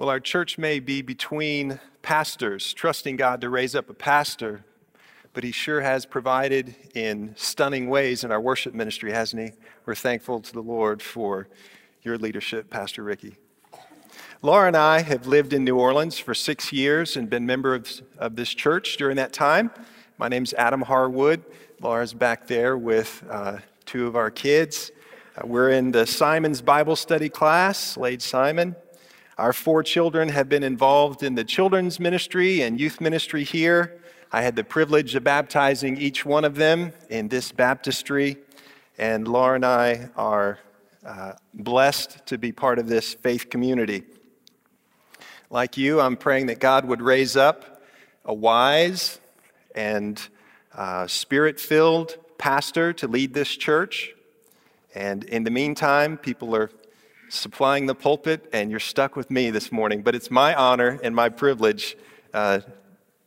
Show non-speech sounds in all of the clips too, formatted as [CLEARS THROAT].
Well, our church may be between pastors, trusting God to raise up a pastor, but He sure has provided in stunning ways in our worship ministry, hasn't He? We're thankful to the Lord for your leadership, Pastor Ricky. Laura and I have lived in New Orleans for six years and been members of, of this church during that time. My name's Adam Harwood. Laura's back there with uh, two of our kids. Uh, we're in the Simon's Bible study class, Slade Simon. Our four children have been involved in the children's ministry and youth ministry here. I had the privilege of baptizing each one of them in this baptistry, and Laura and I are uh, blessed to be part of this faith community. Like you, I'm praying that God would raise up a wise and uh, spirit filled pastor to lead this church. And in the meantime, people are supplying the pulpit, and you're stuck with me this morning. But it's my honor and my privilege uh,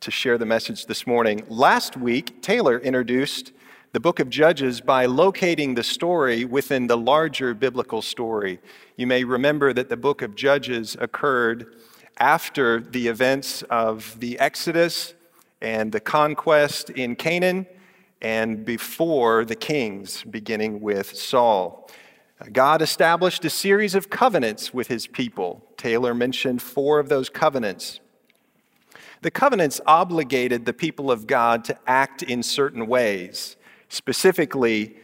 to share the message this morning. Last week, Taylor introduced the book of Judges by locating the story within the larger biblical story. You may remember that the book of Judges occurred after the events of the Exodus and the conquest in Canaan and before the kings, beginning with Saul. God established a series of covenants with his people. Taylor mentioned four of those covenants. The covenants obligated the people of God to act in certain ways. Specifically,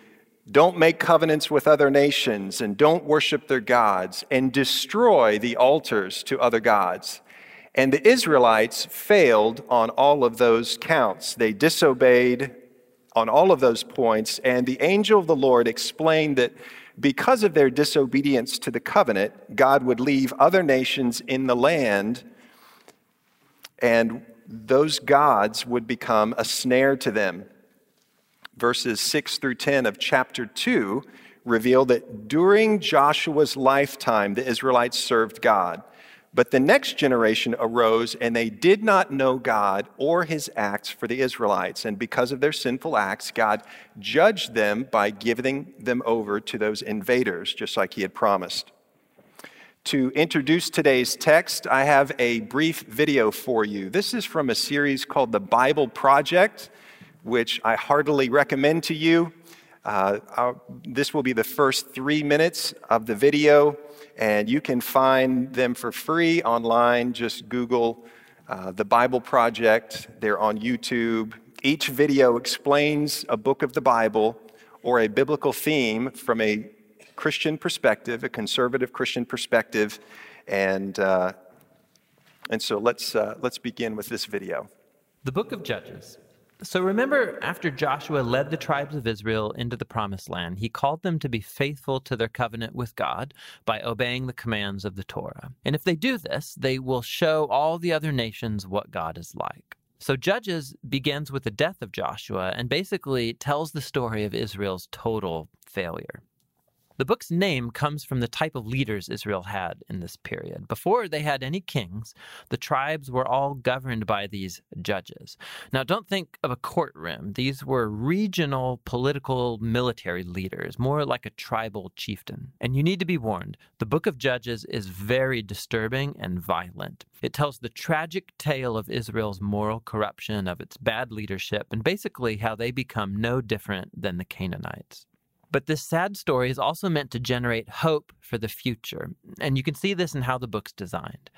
don't make covenants with other nations and don't worship their gods and destroy the altars to other gods. And the Israelites failed on all of those counts. They disobeyed on all of those points, and the angel of the Lord explained that because of their disobedience to the covenant, God would leave other nations in the land, and those gods would become a snare to them. Verses 6 through 10 of chapter 2 reveal that during Joshua's lifetime, the Israelites served God. But the next generation arose, and they did not know God or his acts for the Israelites. And because of their sinful acts, God judged them by giving them over to those invaders, just like he had promised. To introduce today's text, I have a brief video for you. This is from a series called The Bible Project, which I heartily recommend to you. Uh, this will be the first three minutes of the video and you can find them for free online. Just Google uh, the Bible Project, they're on YouTube. Each video explains a book of the Bible or a biblical theme from a Christian perspective, a conservative Christian perspective. And, uh, and so let's, uh, let's begin with this video. The book of Judges so remember, after Joshua led the tribes of Israel into the promised land, he called them to be faithful to their covenant with God by obeying the commands of the Torah. And if they do this, they will show all the other nations what God is like. So Judges begins with the death of Joshua and basically tells the story of Israel's total failure. The book's name comes from the type of leaders Israel had in this period. Before they had any kings, the tribes were all governed by these judges. Now, don't think of a courtroom. These were regional political military leaders, more like a tribal chieftain. And you need to be warned the book of Judges is very disturbing and violent. It tells the tragic tale of Israel's moral corruption, of its bad leadership, and basically how they become no different than the Canaanites. But this sad story is also meant to generate hope for the future. And you can see this in how the book's designed.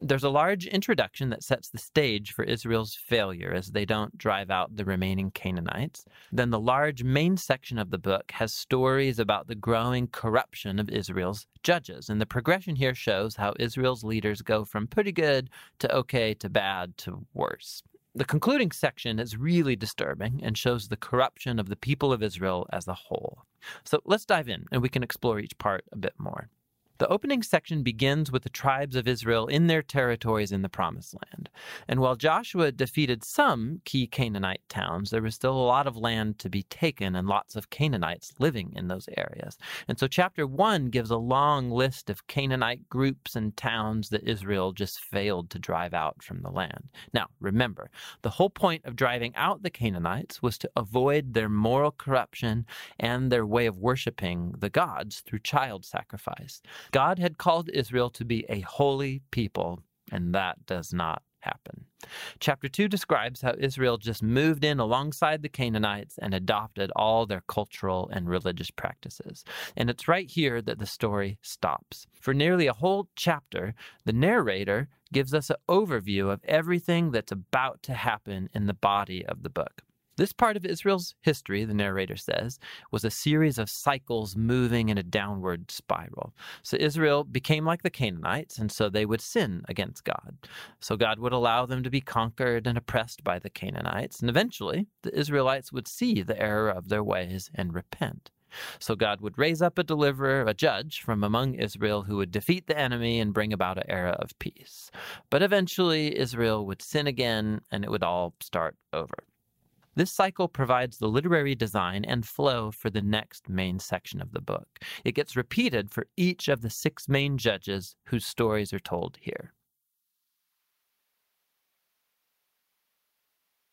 There's a large introduction that sets the stage for Israel's failure as they don't drive out the remaining Canaanites. Then the large main section of the book has stories about the growing corruption of Israel's judges. And the progression here shows how Israel's leaders go from pretty good to okay to bad to worse. The concluding section is really disturbing and shows the corruption of the people of Israel as a whole. So let's dive in and we can explore each part a bit more. The opening section begins with the tribes of Israel in their territories in the Promised Land. And while Joshua defeated some key Canaanite towns, there was still a lot of land to be taken and lots of Canaanites living in those areas. And so chapter 1 gives a long list of Canaanite groups and towns that Israel just failed to drive out from the land. Now, remember, the whole point of driving out the Canaanites was to avoid their moral corruption and their way of worshiping the gods through child sacrifice. God had called Israel to be a holy people, and that does not happen. Chapter 2 describes how Israel just moved in alongside the Canaanites and adopted all their cultural and religious practices. And it's right here that the story stops. For nearly a whole chapter, the narrator gives us an overview of everything that's about to happen in the body of the book. This part of Israel's history, the narrator says, was a series of cycles moving in a downward spiral. So Israel became like the Canaanites, and so they would sin against God. So God would allow them to be conquered and oppressed by the Canaanites, and eventually the Israelites would see the error of their ways and repent. So God would raise up a deliverer, a judge from among Israel who would defeat the enemy and bring about an era of peace. But eventually Israel would sin again and it would all start over. This cycle provides the literary design and flow for the next main section of the book. It gets repeated for each of the six main judges whose stories are told here.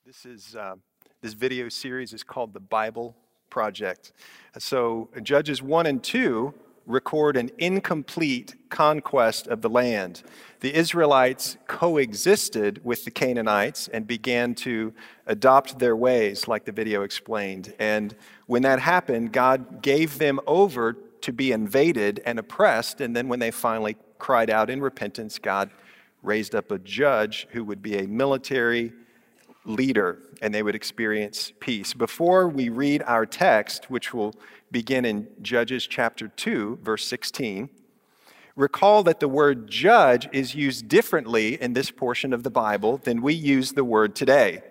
This is uh, this video series is called the Bible Project. So Judges one and two record an incomplete conquest of the land. The Israelites coexisted with the Canaanites and began to adopt their ways, like the video explained. And when that happened, God gave them over to be invaded and oppressed. And then when they finally cried out in repentance, God raised up a judge who would be a military leader and they would experience peace. Before we read our text, which will begin in Judges chapter 2, verse 16, recall that the word judge is used differently in this portion of the Bible than we use the word today.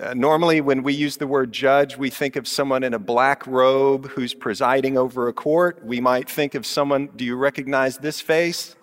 Uh, normally, when we use the word judge, we think of someone in a black robe who's presiding over a court. We might think of someone, do you recognize this face?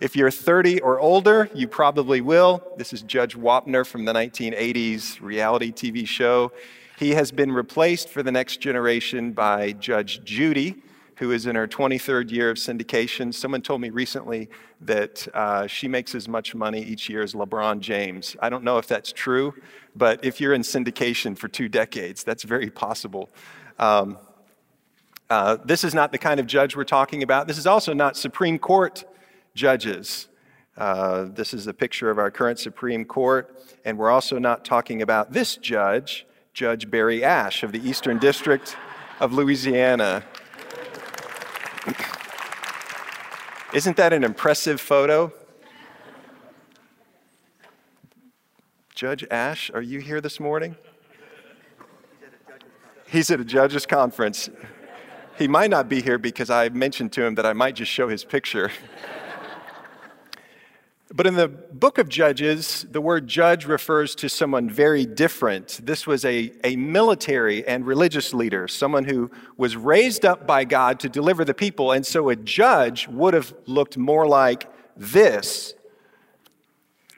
If you're 30 or older, you probably will. This is Judge Wapner from the 1980s reality TV show. He has been replaced for the next generation by Judge Judy, who is in her 23rd year of syndication. Someone told me recently that uh, she makes as much money each year as LeBron James. I don't know if that's true, but if you're in syndication for two decades, that's very possible. Um, uh, this is not the kind of judge we're talking about. This is also not Supreme Court judges. Uh, this is a picture of our current Supreme Court, and we're also not talking about this judge, Judge Barry Ashe of the Eastern District of Louisiana. [CLEARS THROAT] Isn't that an impressive photo? Judge Ashe, are you here this morning? He's at a judge's conference. He might not be here because I mentioned to him that I might just show his picture. [LAUGHS] But in the book of Judges, the word judge refers to someone very different. This was a, a military and religious leader, someone who was raised up by God to deliver the people. And so a judge would have looked more like this,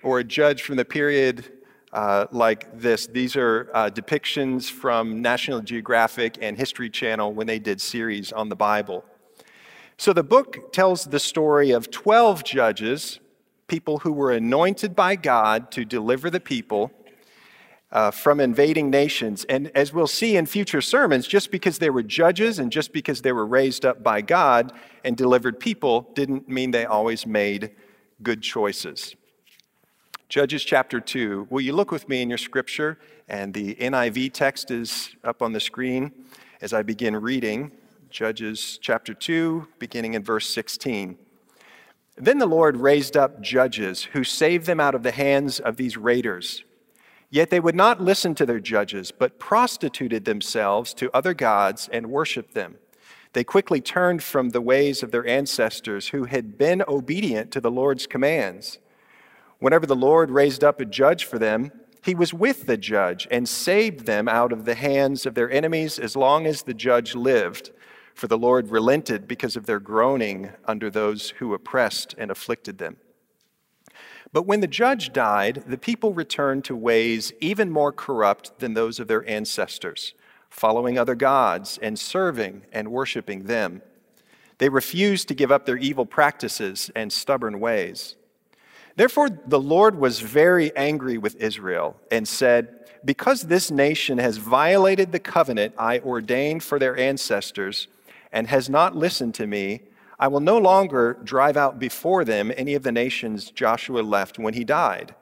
or a judge from the period uh, like this. These are uh, depictions from National Geographic and History Channel when they did series on the Bible. So the book tells the story of 12 judges people who were anointed by God to deliver the people uh, from invading nations. And as we'll see in future sermons, just because they were judges and just because they were raised up by God and delivered people didn't mean they always made good choices. Judges chapter 2. Will you look with me in your scripture? And the NIV text is up on the screen as I begin reading. Judges chapter 2, beginning in verse 16. Then the Lord raised up judges who saved them out of the hands of these raiders. Yet they would not listen to their judges, but prostituted themselves to other gods and worshiped them. They quickly turned from the ways of their ancestors who had been obedient to the Lord's commands. Whenever the Lord raised up a judge for them, he was with the judge and saved them out of the hands of their enemies as long as the judge lived for the Lord relented because of their groaning under those who oppressed and afflicted them. But when the judge died, the people returned to ways even more corrupt than those of their ancestors, following other gods and serving and worshiping them. They refused to give up their evil practices and stubborn ways. Therefore, the Lord was very angry with Israel and said, Because this nation has violated the covenant I ordained for their ancestors, and has not listened to me, I will no longer drive out before them any of the nations Joshua left when he died.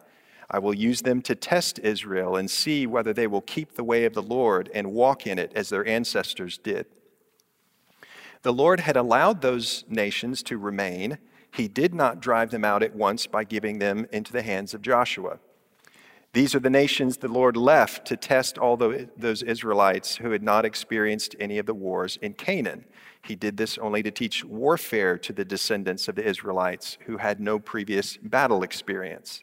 I will use them to test Israel and see whether they will keep the way of the Lord and walk in it as their ancestors did. The Lord had allowed those nations to remain. He did not drive them out at once by giving them into the hands of Joshua. These are the nations the Lord left to test all those Israelites who had not experienced any of the wars in Canaan. He did this only to teach warfare to the descendants of the Israelites who had no previous battle experience.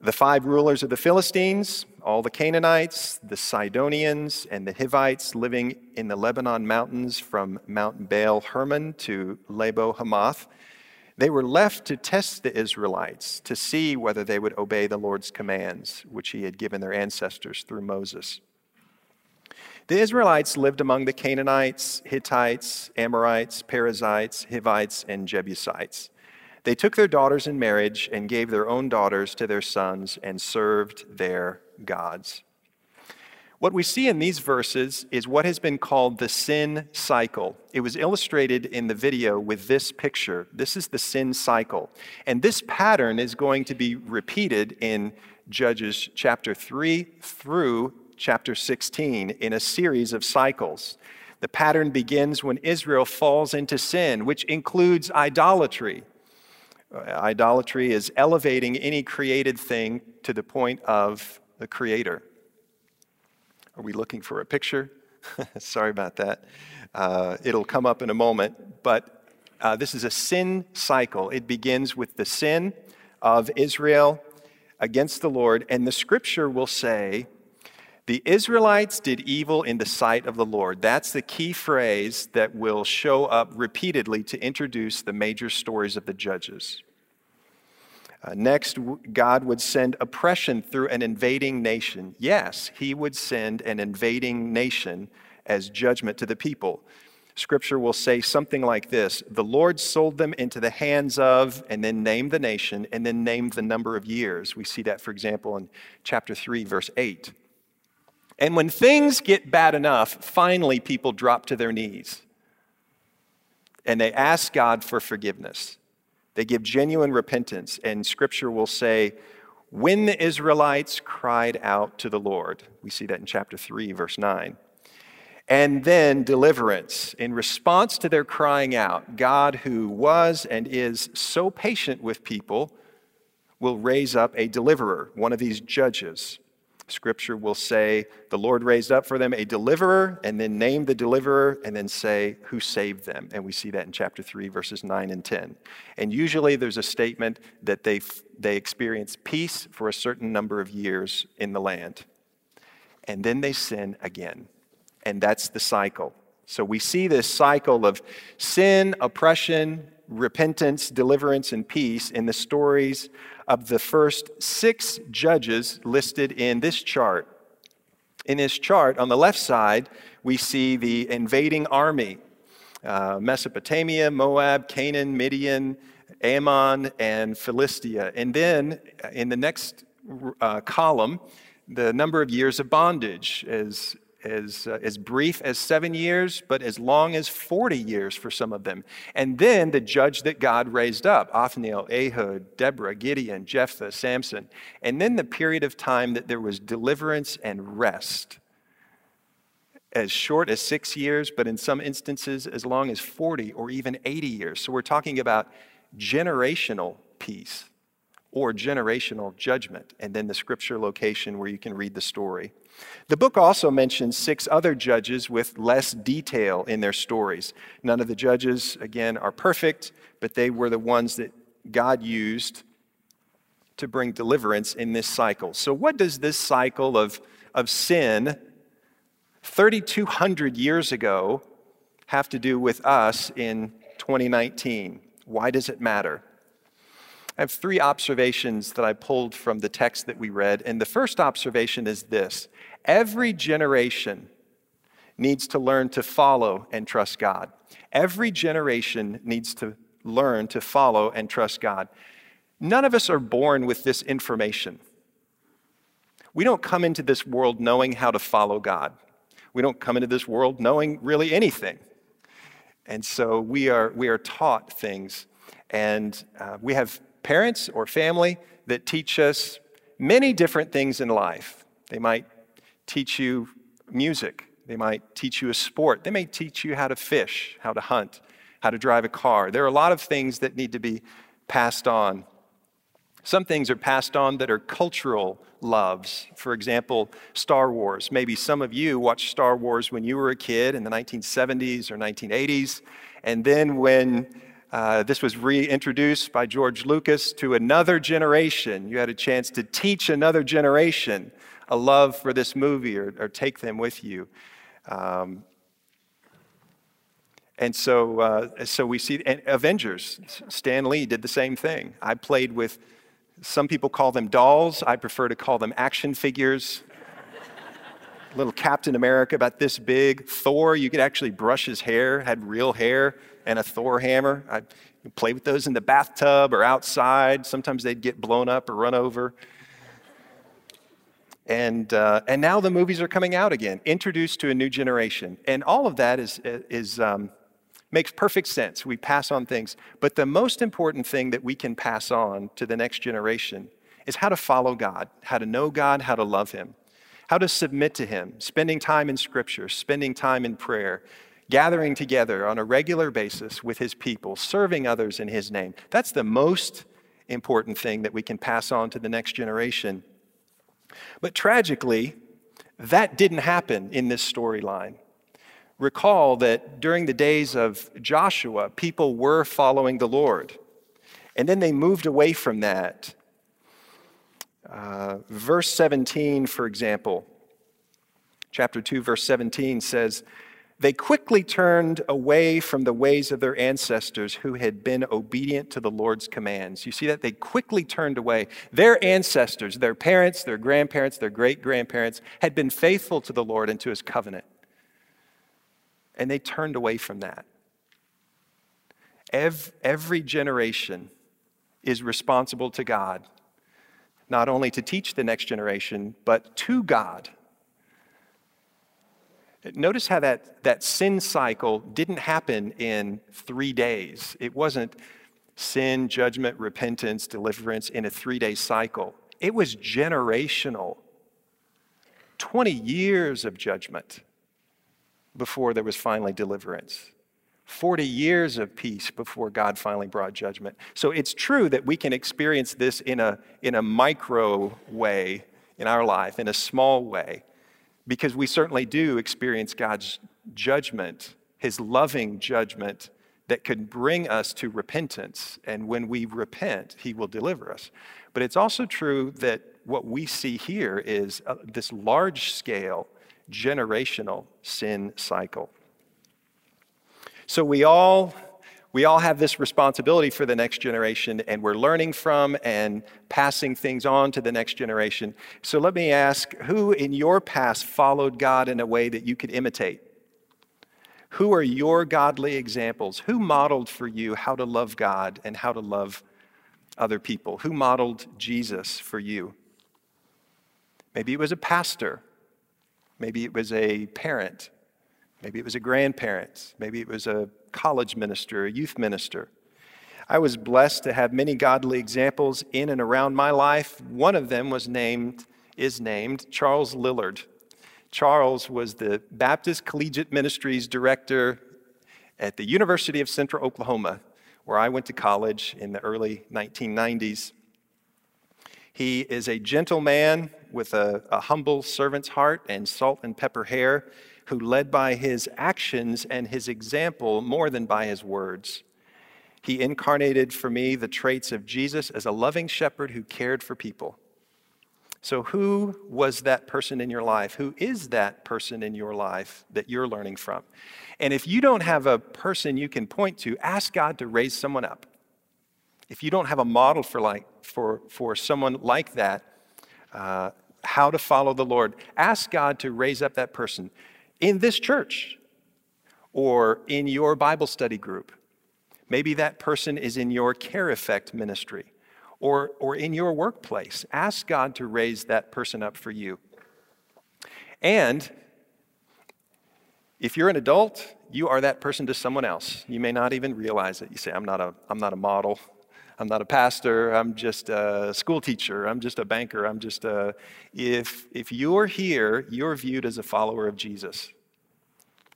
The five rulers of the Philistines, all the Canaanites, the Sidonians, and the Hivites living in the Lebanon mountains from Mount Baal Hermon to Lebo Hamath, they were left to test the Israelites to see whether they would obey the Lord's commands, which he had given their ancestors through Moses. The Israelites lived among the Canaanites, Hittites, Amorites, Perizzites, Hivites, and Jebusites. They took their daughters in marriage and gave their own daughters to their sons and served their gods. What we see in these verses is what has been called the sin cycle. It was illustrated in the video with this picture. This is the sin cycle. And this pattern is going to be repeated in Judges chapter 3 through chapter 16 in a series of cycles. The pattern begins when Israel falls into sin, which includes idolatry. Idolatry is elevating any created thing to the point of the creator. Are we looking for a picture? [LAUGHS] Sorry about that. Uh, it'll come up in a moment. But uh, this is a sin cycle. It begins with the sin of Israel against the Lord, and the scripture will say, the Israelites did evil in the sight of the Lord. That's the key phrase that will show up repeatedly to introduce the major stories of the judges. Uh, next, God would send oppression through an invading nation. Yes, he would send an invading nation as judgment to the people. Scripture will say something like this The Lord sold them into the hands of, and then name the nation, and then name the number of years. We see that, for example, in chapter 3, verse 8. And when things get bad enough, finally people drop to their knees and they ask God for forgiveness. They give genuine repentance, and scripture will say, when the Israelites cried out to the Lord. We see that in chapter 3, verse 9. And then deliverance. In response to their crying out, God, who was and is so patient with people, will raise up a deliverer, one of these judges Scripture will say, The Lord raised up for them a deliverer, and then name the deliverer, and then say, Who saved them? And we see that in chapter 3, verses 9 and 10. And usually there's a statement that they, they experience peace for a certain number of years in the land. And then they sin again. And that's the cycle. So we see this cycle of sin, oppression, repentance, deliverance, and peace in the stories of the first six judges listed in this chart. In this chart, on the left side, we see the invading army uh, Mesopotamia, Moab, Canaan, Midian, Ammon, and Philistia. And then uh, in the next uh, column, the number of years of bondage as as, uh, as brief as seven years, but as long as 40 years for some of them. And then the judge that God raised up Othniel, Ehud, Deborah, Gideon, Jephthah, Samson. And then the period of time that there was deliverance and rest. As short as six years, but in some instances as long as 40 or even 80 years. So we're talking about generational peace or generational judgment, and then the scripture location where you can read the story. The book also mentions six other judges with less detail in their stories. None of the judges, again, are perfect, but they were the ones that God used to bring deliverance in this cycle. So, what does this cycle of, of sin 3,200 years ago have to do with us in 2019? Why does it matter? I have three observations that I pulled from the text that we read. And the first observation is this every generation needs to learn to follow and trust God. Every generation needs to learn to follow and trust God. None of us are born with this information. We don't come into this world knowing how to follow God. We don't come into this world knowing really anything. And so we are, we are taught things. And uh, we have parents or family that teach us many different things in life. They might teach you music, they might teach you a sport, they may teach you how to fish, how to hunt, how to drive a car. There are a lot of things that need to be passed on. Some things are passed on that are cultural loves. For example, Star Wars. Maybe some of you watched Star Wars when you were a kid in the 1970s or 1980s. And then when uh, this was reintroduced by George Lucas to another generation. You had a chance to teach another generation a love for this movie or, or take them with you. Um, and so, uh, so we see Avengers. Stan Lee did the same thing. I played with, some people call them dolls. I prefer to call them action figures. [LAUGHS] Little Captain America, about this big. Thor, you could actually brush his hair, had real hair and a Thor hammer. I play with those in the bathtub or outside. Sometimes they'd get blown up or run over. And, uh, and now the movies are coming out again, introduced to a new generation. And all of that is, is, um, makes perfect sense. We pass on things. But the most important thing that we can pass on to the next generation is how to follow God, how to know God, how to love Him, how to submit to Him, spending time in Scripture, spending time in prayer, gathering together on a regular basis with his people, serving others in his name. That's the most important thing that we can pass on to the next generation. But tragically, that didn't happen in this storyline. Recall that during the days of Joshua, people were following the Lord. And then they moved away from that. Uh, verse 17, for example, chapter 2, verse 17 says, they quickly turned away from the ways of their ancestors who had been obedient to the Lord's commands. You see that? They quickly turned away. Their ancestors, their parents, their grandparents, their great grandparents, had been faithful to the Lord and to his covenant. And they turned away from that. Every generation is responsible to God, not only to teach the next generation, but to God Notice how that, that sin cycle didn't happen in three days. It wasn't sin, judgment, repentance, deliverance in a three day cycle. It was generational. 20 years of judgment before there was finally deliverance. 40 years of peace before God finally brought judgment. So it's true that we can experience this in a, in a micro way in our life, in a small way because we certainly do experience God's judgment, his loving judgment that could bring us to repentance. And when we repent, he will deliver us. But it's also true that what we see here is uh, this large scale generational sin cycle. So we all we all have this responsibility for the next generation, and we're learning from and passing things on to the next generation. So let me ask who in your past followed God in a way that you could imitate? Who are your godly examples? Who modeled for you how to love God and how to love other people? Who modeled Jesus for you? Maybe it was a pastor. Maybe it was a parent. Maybe it was a grandparent. Maybe it was a college minister, a youth minister. I was blessed to have many godly examples in and around my life. One of them was named, is named Charles Lillard. Charles was the Baptist Collegiate Ministries director at the University of Central Oklahoma, where I went to college in the early 1990s. He is a gentle man with a, a humble servant's heart and salt and pepper hair who led by his actions and his example more than by his words. He incarnated for me the traits of Jesus as a loving shepherd who cared for people. So, who was that person in your life? Who is that person in your life that you're learning from? And if you don't have a person you can point to, ask God to raise someone up. If you don't have a model for, like, for, for someone like that, uh, how to follow the Lord, ask God to raise up that person in this church or in your Bible study group. Maybe that person is in your care effect ministry or, or in your workplace. Ask God to raise that person up for you. And If you're an adult, you are that person to someone else. You may not even realize it. You say, I'm not a, I'm not a model. I'm not a pastor. I'm just a school teacher. I'm just a banker. I'm just a. If, if you're here, you're viewed as a follower of Jesus.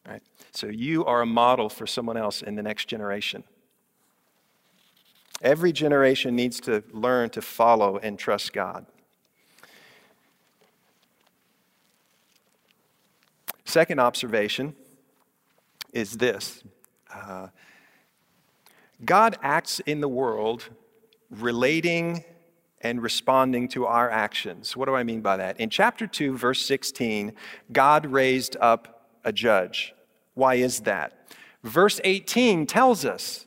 Right? So you are a model for someone else in the next generation. Every generation needs to learn to follow and trust God. Second observation is this uh, God acts in the world relating and responding to our actions. What do I mean by that? In chapter 2, verse 16, God raised up a judge. Why is that? Verse 18 tells us.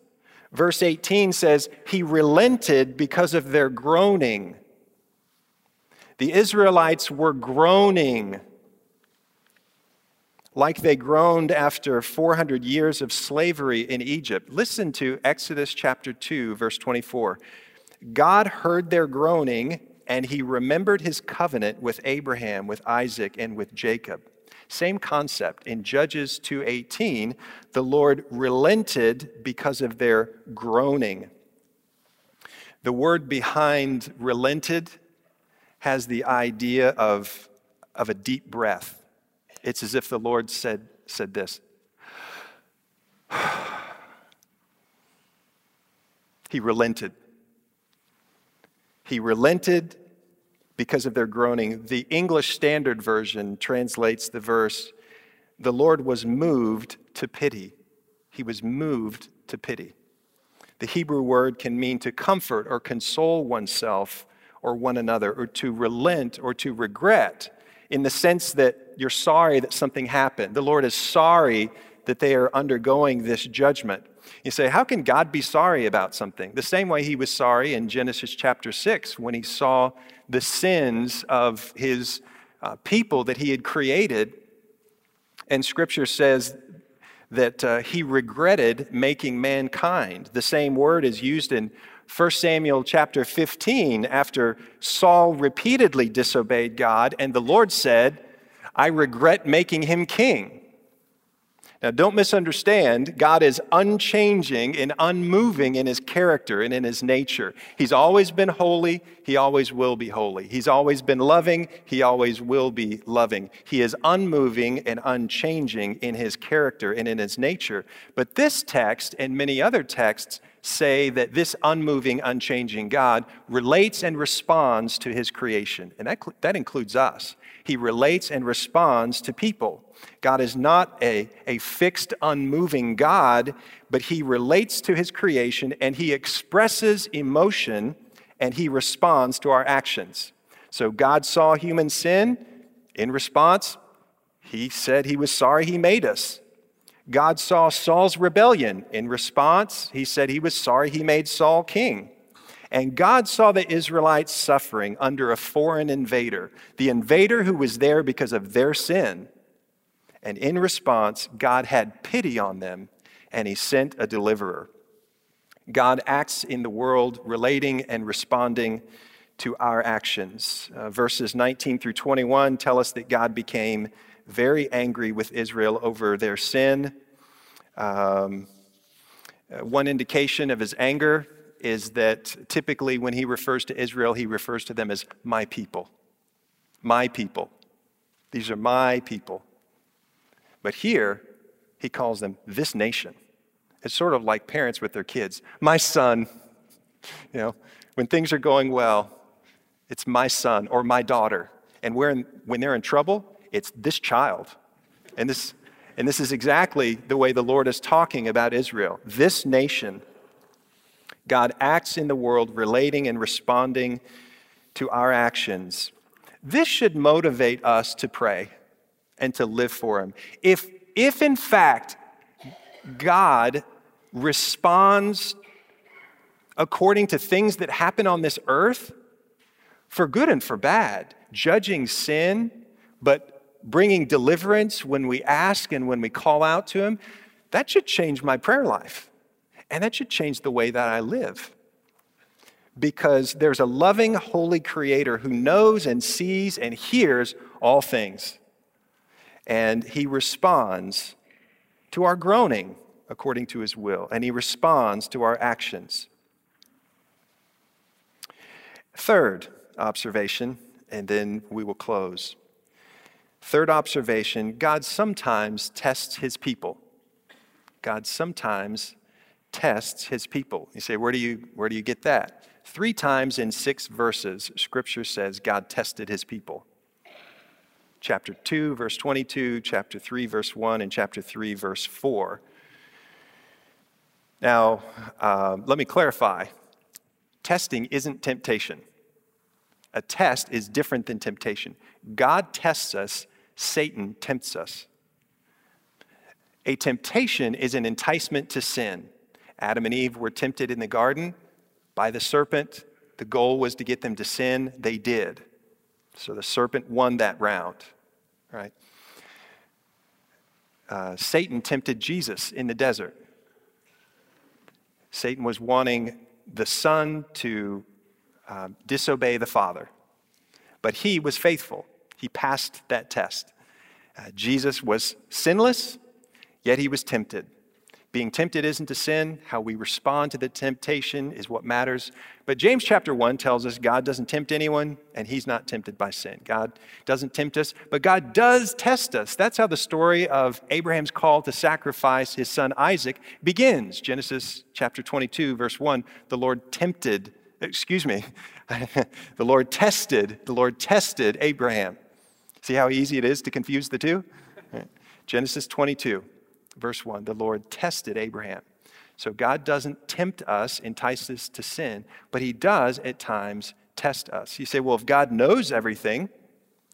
Verse 18 says, He relented because of their groaning. The Israelites were groaning like they groaned after 400 years of slavery in Egypt. Listen to Exodus chapter 2, verse 24. God heard their groaning, and he remembered his covenant with Abraham, with Isaac, and with Jacob. Same concept. In Judges 2:18, the Lord relented because of their groaning. The word behind relented has the idea of, of a deep breath. It's as if the Lord said, said this. [SIGHS] he relented. He relented because of their groaning. The English Standard Version translates the verse The Lord was moved to pity. He was moved to pity. The Hebrew word can mean to comfort or console oneself or one another, or to relent or to regret in the sense that you're sorry that something happened. The Lord is sorry that they are undergoing this judgment. You say, how can God be sorry about something? The same way he was sorry in Genesis chapter 6 when he saw the sins of his uh, people that he had created. And scripture says that uh, he regretted making mankind. The same word is used in 1 Samuel chapter 15 after Saul repeatedly disobeyed God, and the Lord said, I regret making him king. Now, don't misunderstand, God is unchanging and unmoving in his character and in his nature. He's always been holy, he always will be holy. He's always been loving, he always will be loving. He is unmoving and unchanging in his character and in his nature. But this text and many other texts say that this unmoving, unchanging God relates and responds to his creation. And that, that includes us. He relates and responds to people. God is not a, a fixed, unmoving God, but he relates to his creation and he expresses emotion and he responds to our actions. So God saw human sin. In response, he said he was sorry he made us. God saw Saul's rebellion. In response, he said he was sorry he made Saul king. And God saw the Israelites suffering under a foreign invader, the invader who was there because of their sin. And in response, God had pity on them and he sent a deliverer. God acts in the world relating and responding to our actions. Uh, verses 19 through 21 tell us that God became very angry with Israel over their sin. Um, uh, one indication of his anger is that typically when he refers to Israel, he refers to them as my people. My people. These are my people. But here, he calls them this nation. It's sort of like parents with their kids. My son, [LAUGHS] you know, when things are going well, it's my son or my daughter. And when, when they're in trouble, it's this child. And this, and this is exactly the way the Lord is talking about Israel. This nation, God acts in the world relating and responding to our actions. This should motivate us to pray and to live for Him. If, if in fact, God responds according to things that happen on this earth, for good and for bad, judging sin, but bringing deliverance when we ask and when we call out to Him, that should change my prayer life. And that should change the way that I live. Because there's a loving, holy Creator who knows and sees and hears all things. And He responds to our groaning according to his will, and he responds to our actions. Third observation, and then we will close. Third observation God sometimes tests his people. God sometimes tests his people. You say, where do you, where do you get that? Three times in six verses, Scripture says God tested his people. Chapter 2, verse 22, chapter 3, verse 1, and chapter 3, verse 4. Now, uh, let me clarify testing isn't temptation. A test is different than temptation. God tests us, Satan tempts us. A temptation is an enticement to sin. Adam and Eve were tempted in the garden by the serpent. The goal was to get them to sin. They did. So the serpent won that round, right? Uh, Satan tempted Jesus in the desert. Satan was wanting the Son to uh, disobey the Father, but he was faithful. He passed that test. Uh, Jesus was sinless, yet he was tempted. Being tempted isn't a sin. How we respond to the temptation is what matters. But James chapter 1 tells us God doesn't tempt anyone, and he's not tempted by sin. God doesn't tempt us, but God does test us. That's how the story of Abraham's call to sacrifice his son Isaac begins. Genesis chapter 22, verse 1 the Lord tempted, excuse me, [LAUGHS] the Lord tested, the Lord tested Abraham. See how easy it is to confuse the two? [LAUGHS] Genesis 22 verse 1, the Lord tested Abraham. So God doesn't tempt us, entice us to sin, but He does at times test us. You say, well, if God knows everything,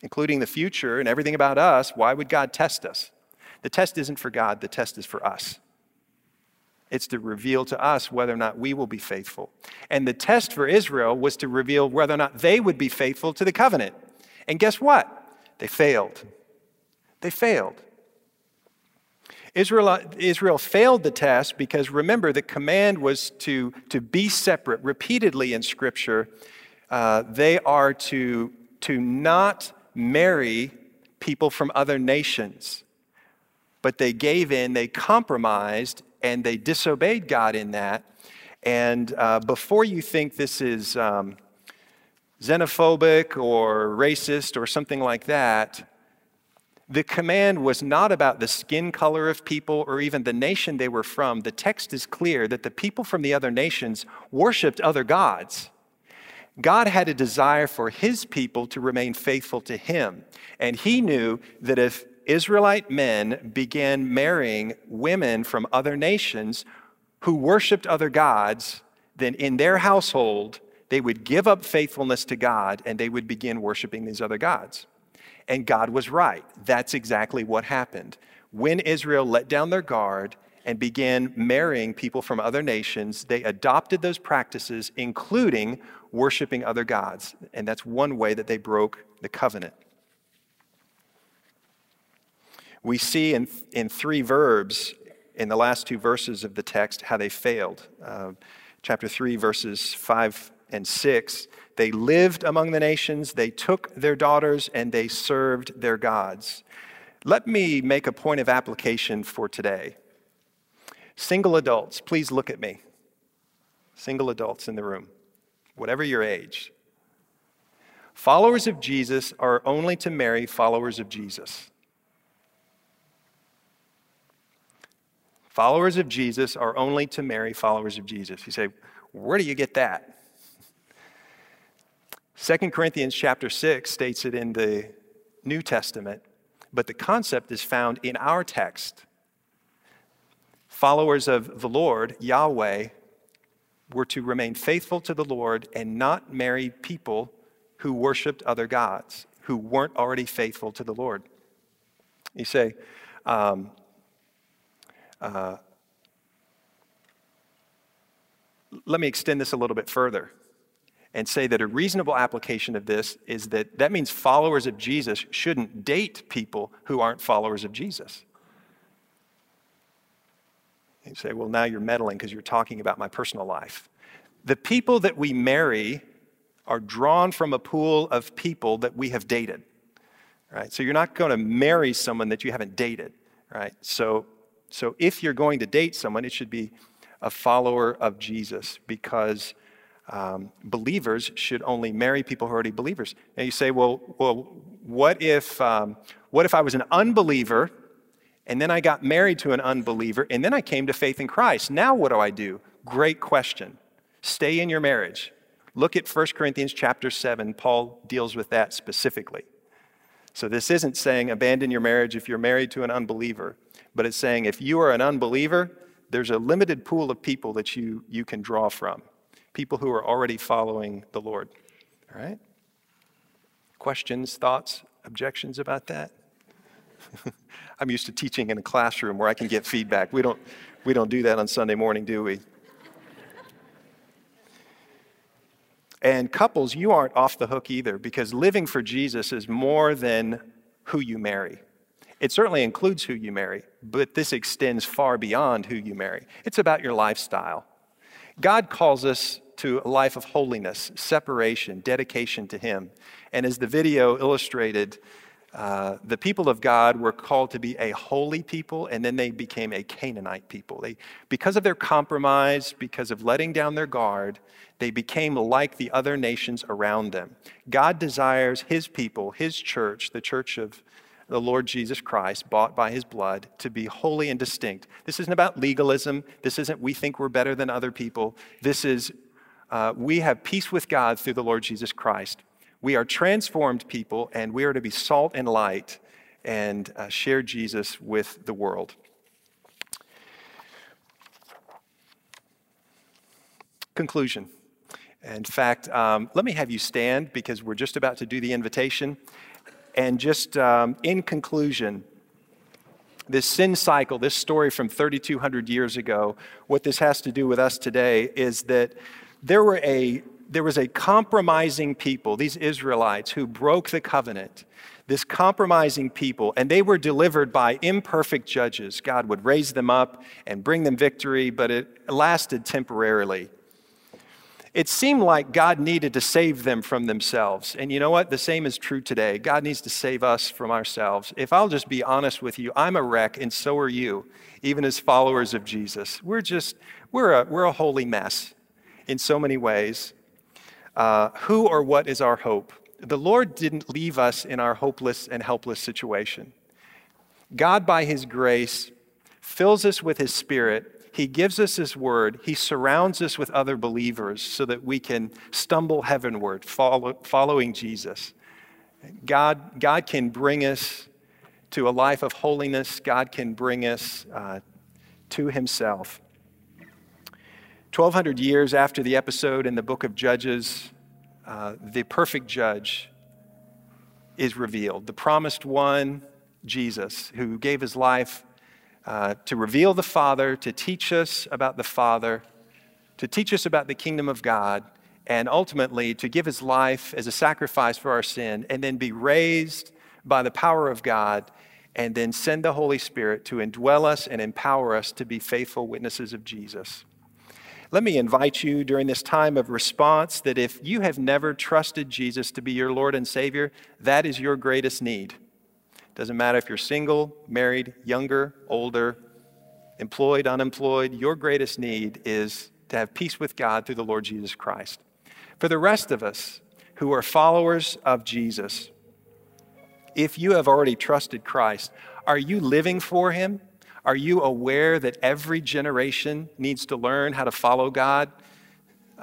including the future and everything about us, why would God test us? The test isn't for God, the test is for us. It's to reveal to us whether or not we will be faithful. And the test for Israel was to reveal whether or not they would be faithful to the covenant. And guess what? They failed. They failed. Israel, Israel failed the test because remember, the command was to, to be separate. Repeatedly in Scripture, uh, they are to, to not marry people from other nations. But they gave in, they compromised, and they disobeyed God in that. And uh, before you think this is um, xenophobic or racist or something like that, the command was not about the skin color of people or even the nation they were from. The text is clear that the people from the other nations worshiped other gods. God had a desire for his people to remain faithful to him. And he knew that if Israelite men began marrying women from other nations who worshiped other gods, then in their household, they would give up faithfulness to God and they would begin worshiping these other gods. And God was right. That's exactly what happened. When Israel let down their guard and began marrying people from other nations, they adopted those practices, including worshiping other gods. And that's one way that they broke the covenant. We see in, in three verbs in the last two verses of the text how they failed. Uh, chapter 3, verses 5 and 6 they lived among the nations, they took their daughters, and they served their gods. Let me make a point of application for today. Single adults, please look at me. Single adults in the room, whatever your age. Followers of Jesus are only to marry followers of Jesus. Followers of Jesus are only to marry followers of Jesus. You say, where do you get that? 2 Corinthians chapter 6 states it in the New Testament, but the concept is found in our text. Followers of the Lord, Yahweh, were to remain faithful to the Lord and not marry people who worshiped other gods, who weren't already faithful to the Lord. You say, um, uh, let me extend this a little bit further and say that a reasonable application of this is that that means followers of Jesus shouldn't date people who aren't followers of Jesus. You say, well, now you're meddling because you're talking about my personal life. The people that we marry are drawn from a pool of people that we have dated, right? So you're not going to marry someone that you haven't dated, right? So So if you're going to date someone, it should be a follower of Jesus because um, believers should only marry people who are already believers. And you say, well, well what, if, um, what if I was an unbeliever and then I got married to an unbeliever and then I came to faith in Christ? Now what do I do? Great question. Stay in your marriage. Look at 1 Corinthians chapter 7. Paul deals with that specifically. So this isn't saying abandon your marriage if you're married to an unbeliever, but it's saying if you are an unbeliever, there's a limited pool of people that you, you can draw from people who are already following the Lord. All right? Questions, thoughts, objections about that? [LAUGHS] I'm used to teaching in a classroom where I can get feedback. We don't, we don't do that on Sunday morning, do we? And couples, you aren't off the hook either because living for Jesus is more than who you marry. It certainly includes who you marry, but this extends far beyond who you marry. It's about your lifestyle. God calls us to a life of holiness, separation, dedication to Him. And as the video illustrated, uh, the people of God were called to be a holy people, and then they became a Canaanite people. They, because of their compromise, because of letting down their guard, they became like the other nations around them. God desires His people, His church, the church of the Lord Jesus Christ, bought by his blood, to be holy and distinct. This isn't about legalism. This isn't we think we're better than other people. This is uh, we have peace with God through the Lord Jesus Christ. We are transformed people, and we are to be salt and light and uh, share Jesus with the world. Conclusion. In fact, um, let me have you stand because we're just about to do the invitation. And just um, in conclusion, this sin cycle, this story from 3,200 years ago, what this has to do with us today is that there, were a, there was a compromising people, these Israelites, who broke the covenant. This compromising people, and they were delivered by imperfect judges. God would raise them up and bring them victory, but it lasted temporarily it seemed like God needed to save them from themselves. And you know what? The same is true today. God needs to save us from ourselves. If I'll just be honest with you, I'm a wreck, and so are you, even as followers of Jesus. We're just, we're a, we're a holy mess in so many ways. Uh, who or what is our hope? The Lord didn't leave us in our hopeless and helpless situation. God, by His grace, fills us with His Spirit he gives us His word. He surrounds us with other believers so that we can stumble heavenward, follow, following Jesus. God, God can bring us to a life of holiness. God can bring us uh, to Himself. 1,200 years after the episode in the book of Judges, uh, the perfect judge is revealed. The promised one, Jesus, who gave his life uh, to reveal the Father, to teach us about the Father, to teach us about the kingdom of God, and ultimately to give his life as a sacrifice for our sin, and then be raised by the power of God, and then send the Holy Spirit to indwell us and empower us to be faithful witnesses of Jesus. Let me invite you during this time of response that if you have never trusted Jesus to be your Lord and Savior, that is your greatest need. Doesn't matter if you're single, married, younger, older, employed, unemployed, your greatest need is to have peace with God through the Lord Jesus Christ. For the rest of us who are followers of Jesus, if you have already trusted Christ, are you living for Him? Are you aware that every generation needs to learn how to follow God?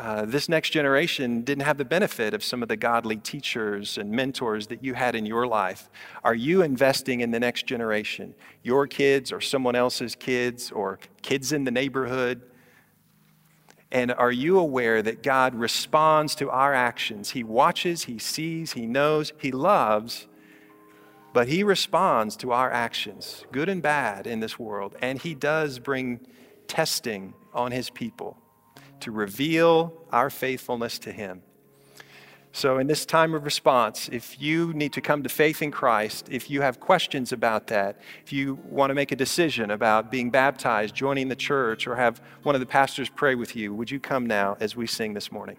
Uh, this next generation didn't have the benefit of some of the godly teachers and mentors that you had in your life. Are you investing in the next generation, your kids or someone else's kids or kids in the neighborhood? And are you aware that God responds to our actions? He watches, He sees, He knows, He loves, but He responds to our actions, good and bad, in this world. And He does bring testing on His people to reveal our faithfulness to Him. So, in this time of response, if you need to come to faith in Christ, if you have questions about that, if you want to make a decision about being baptized, joining the church, or have one of the pastors pray with you, would you come now as we sing this morning?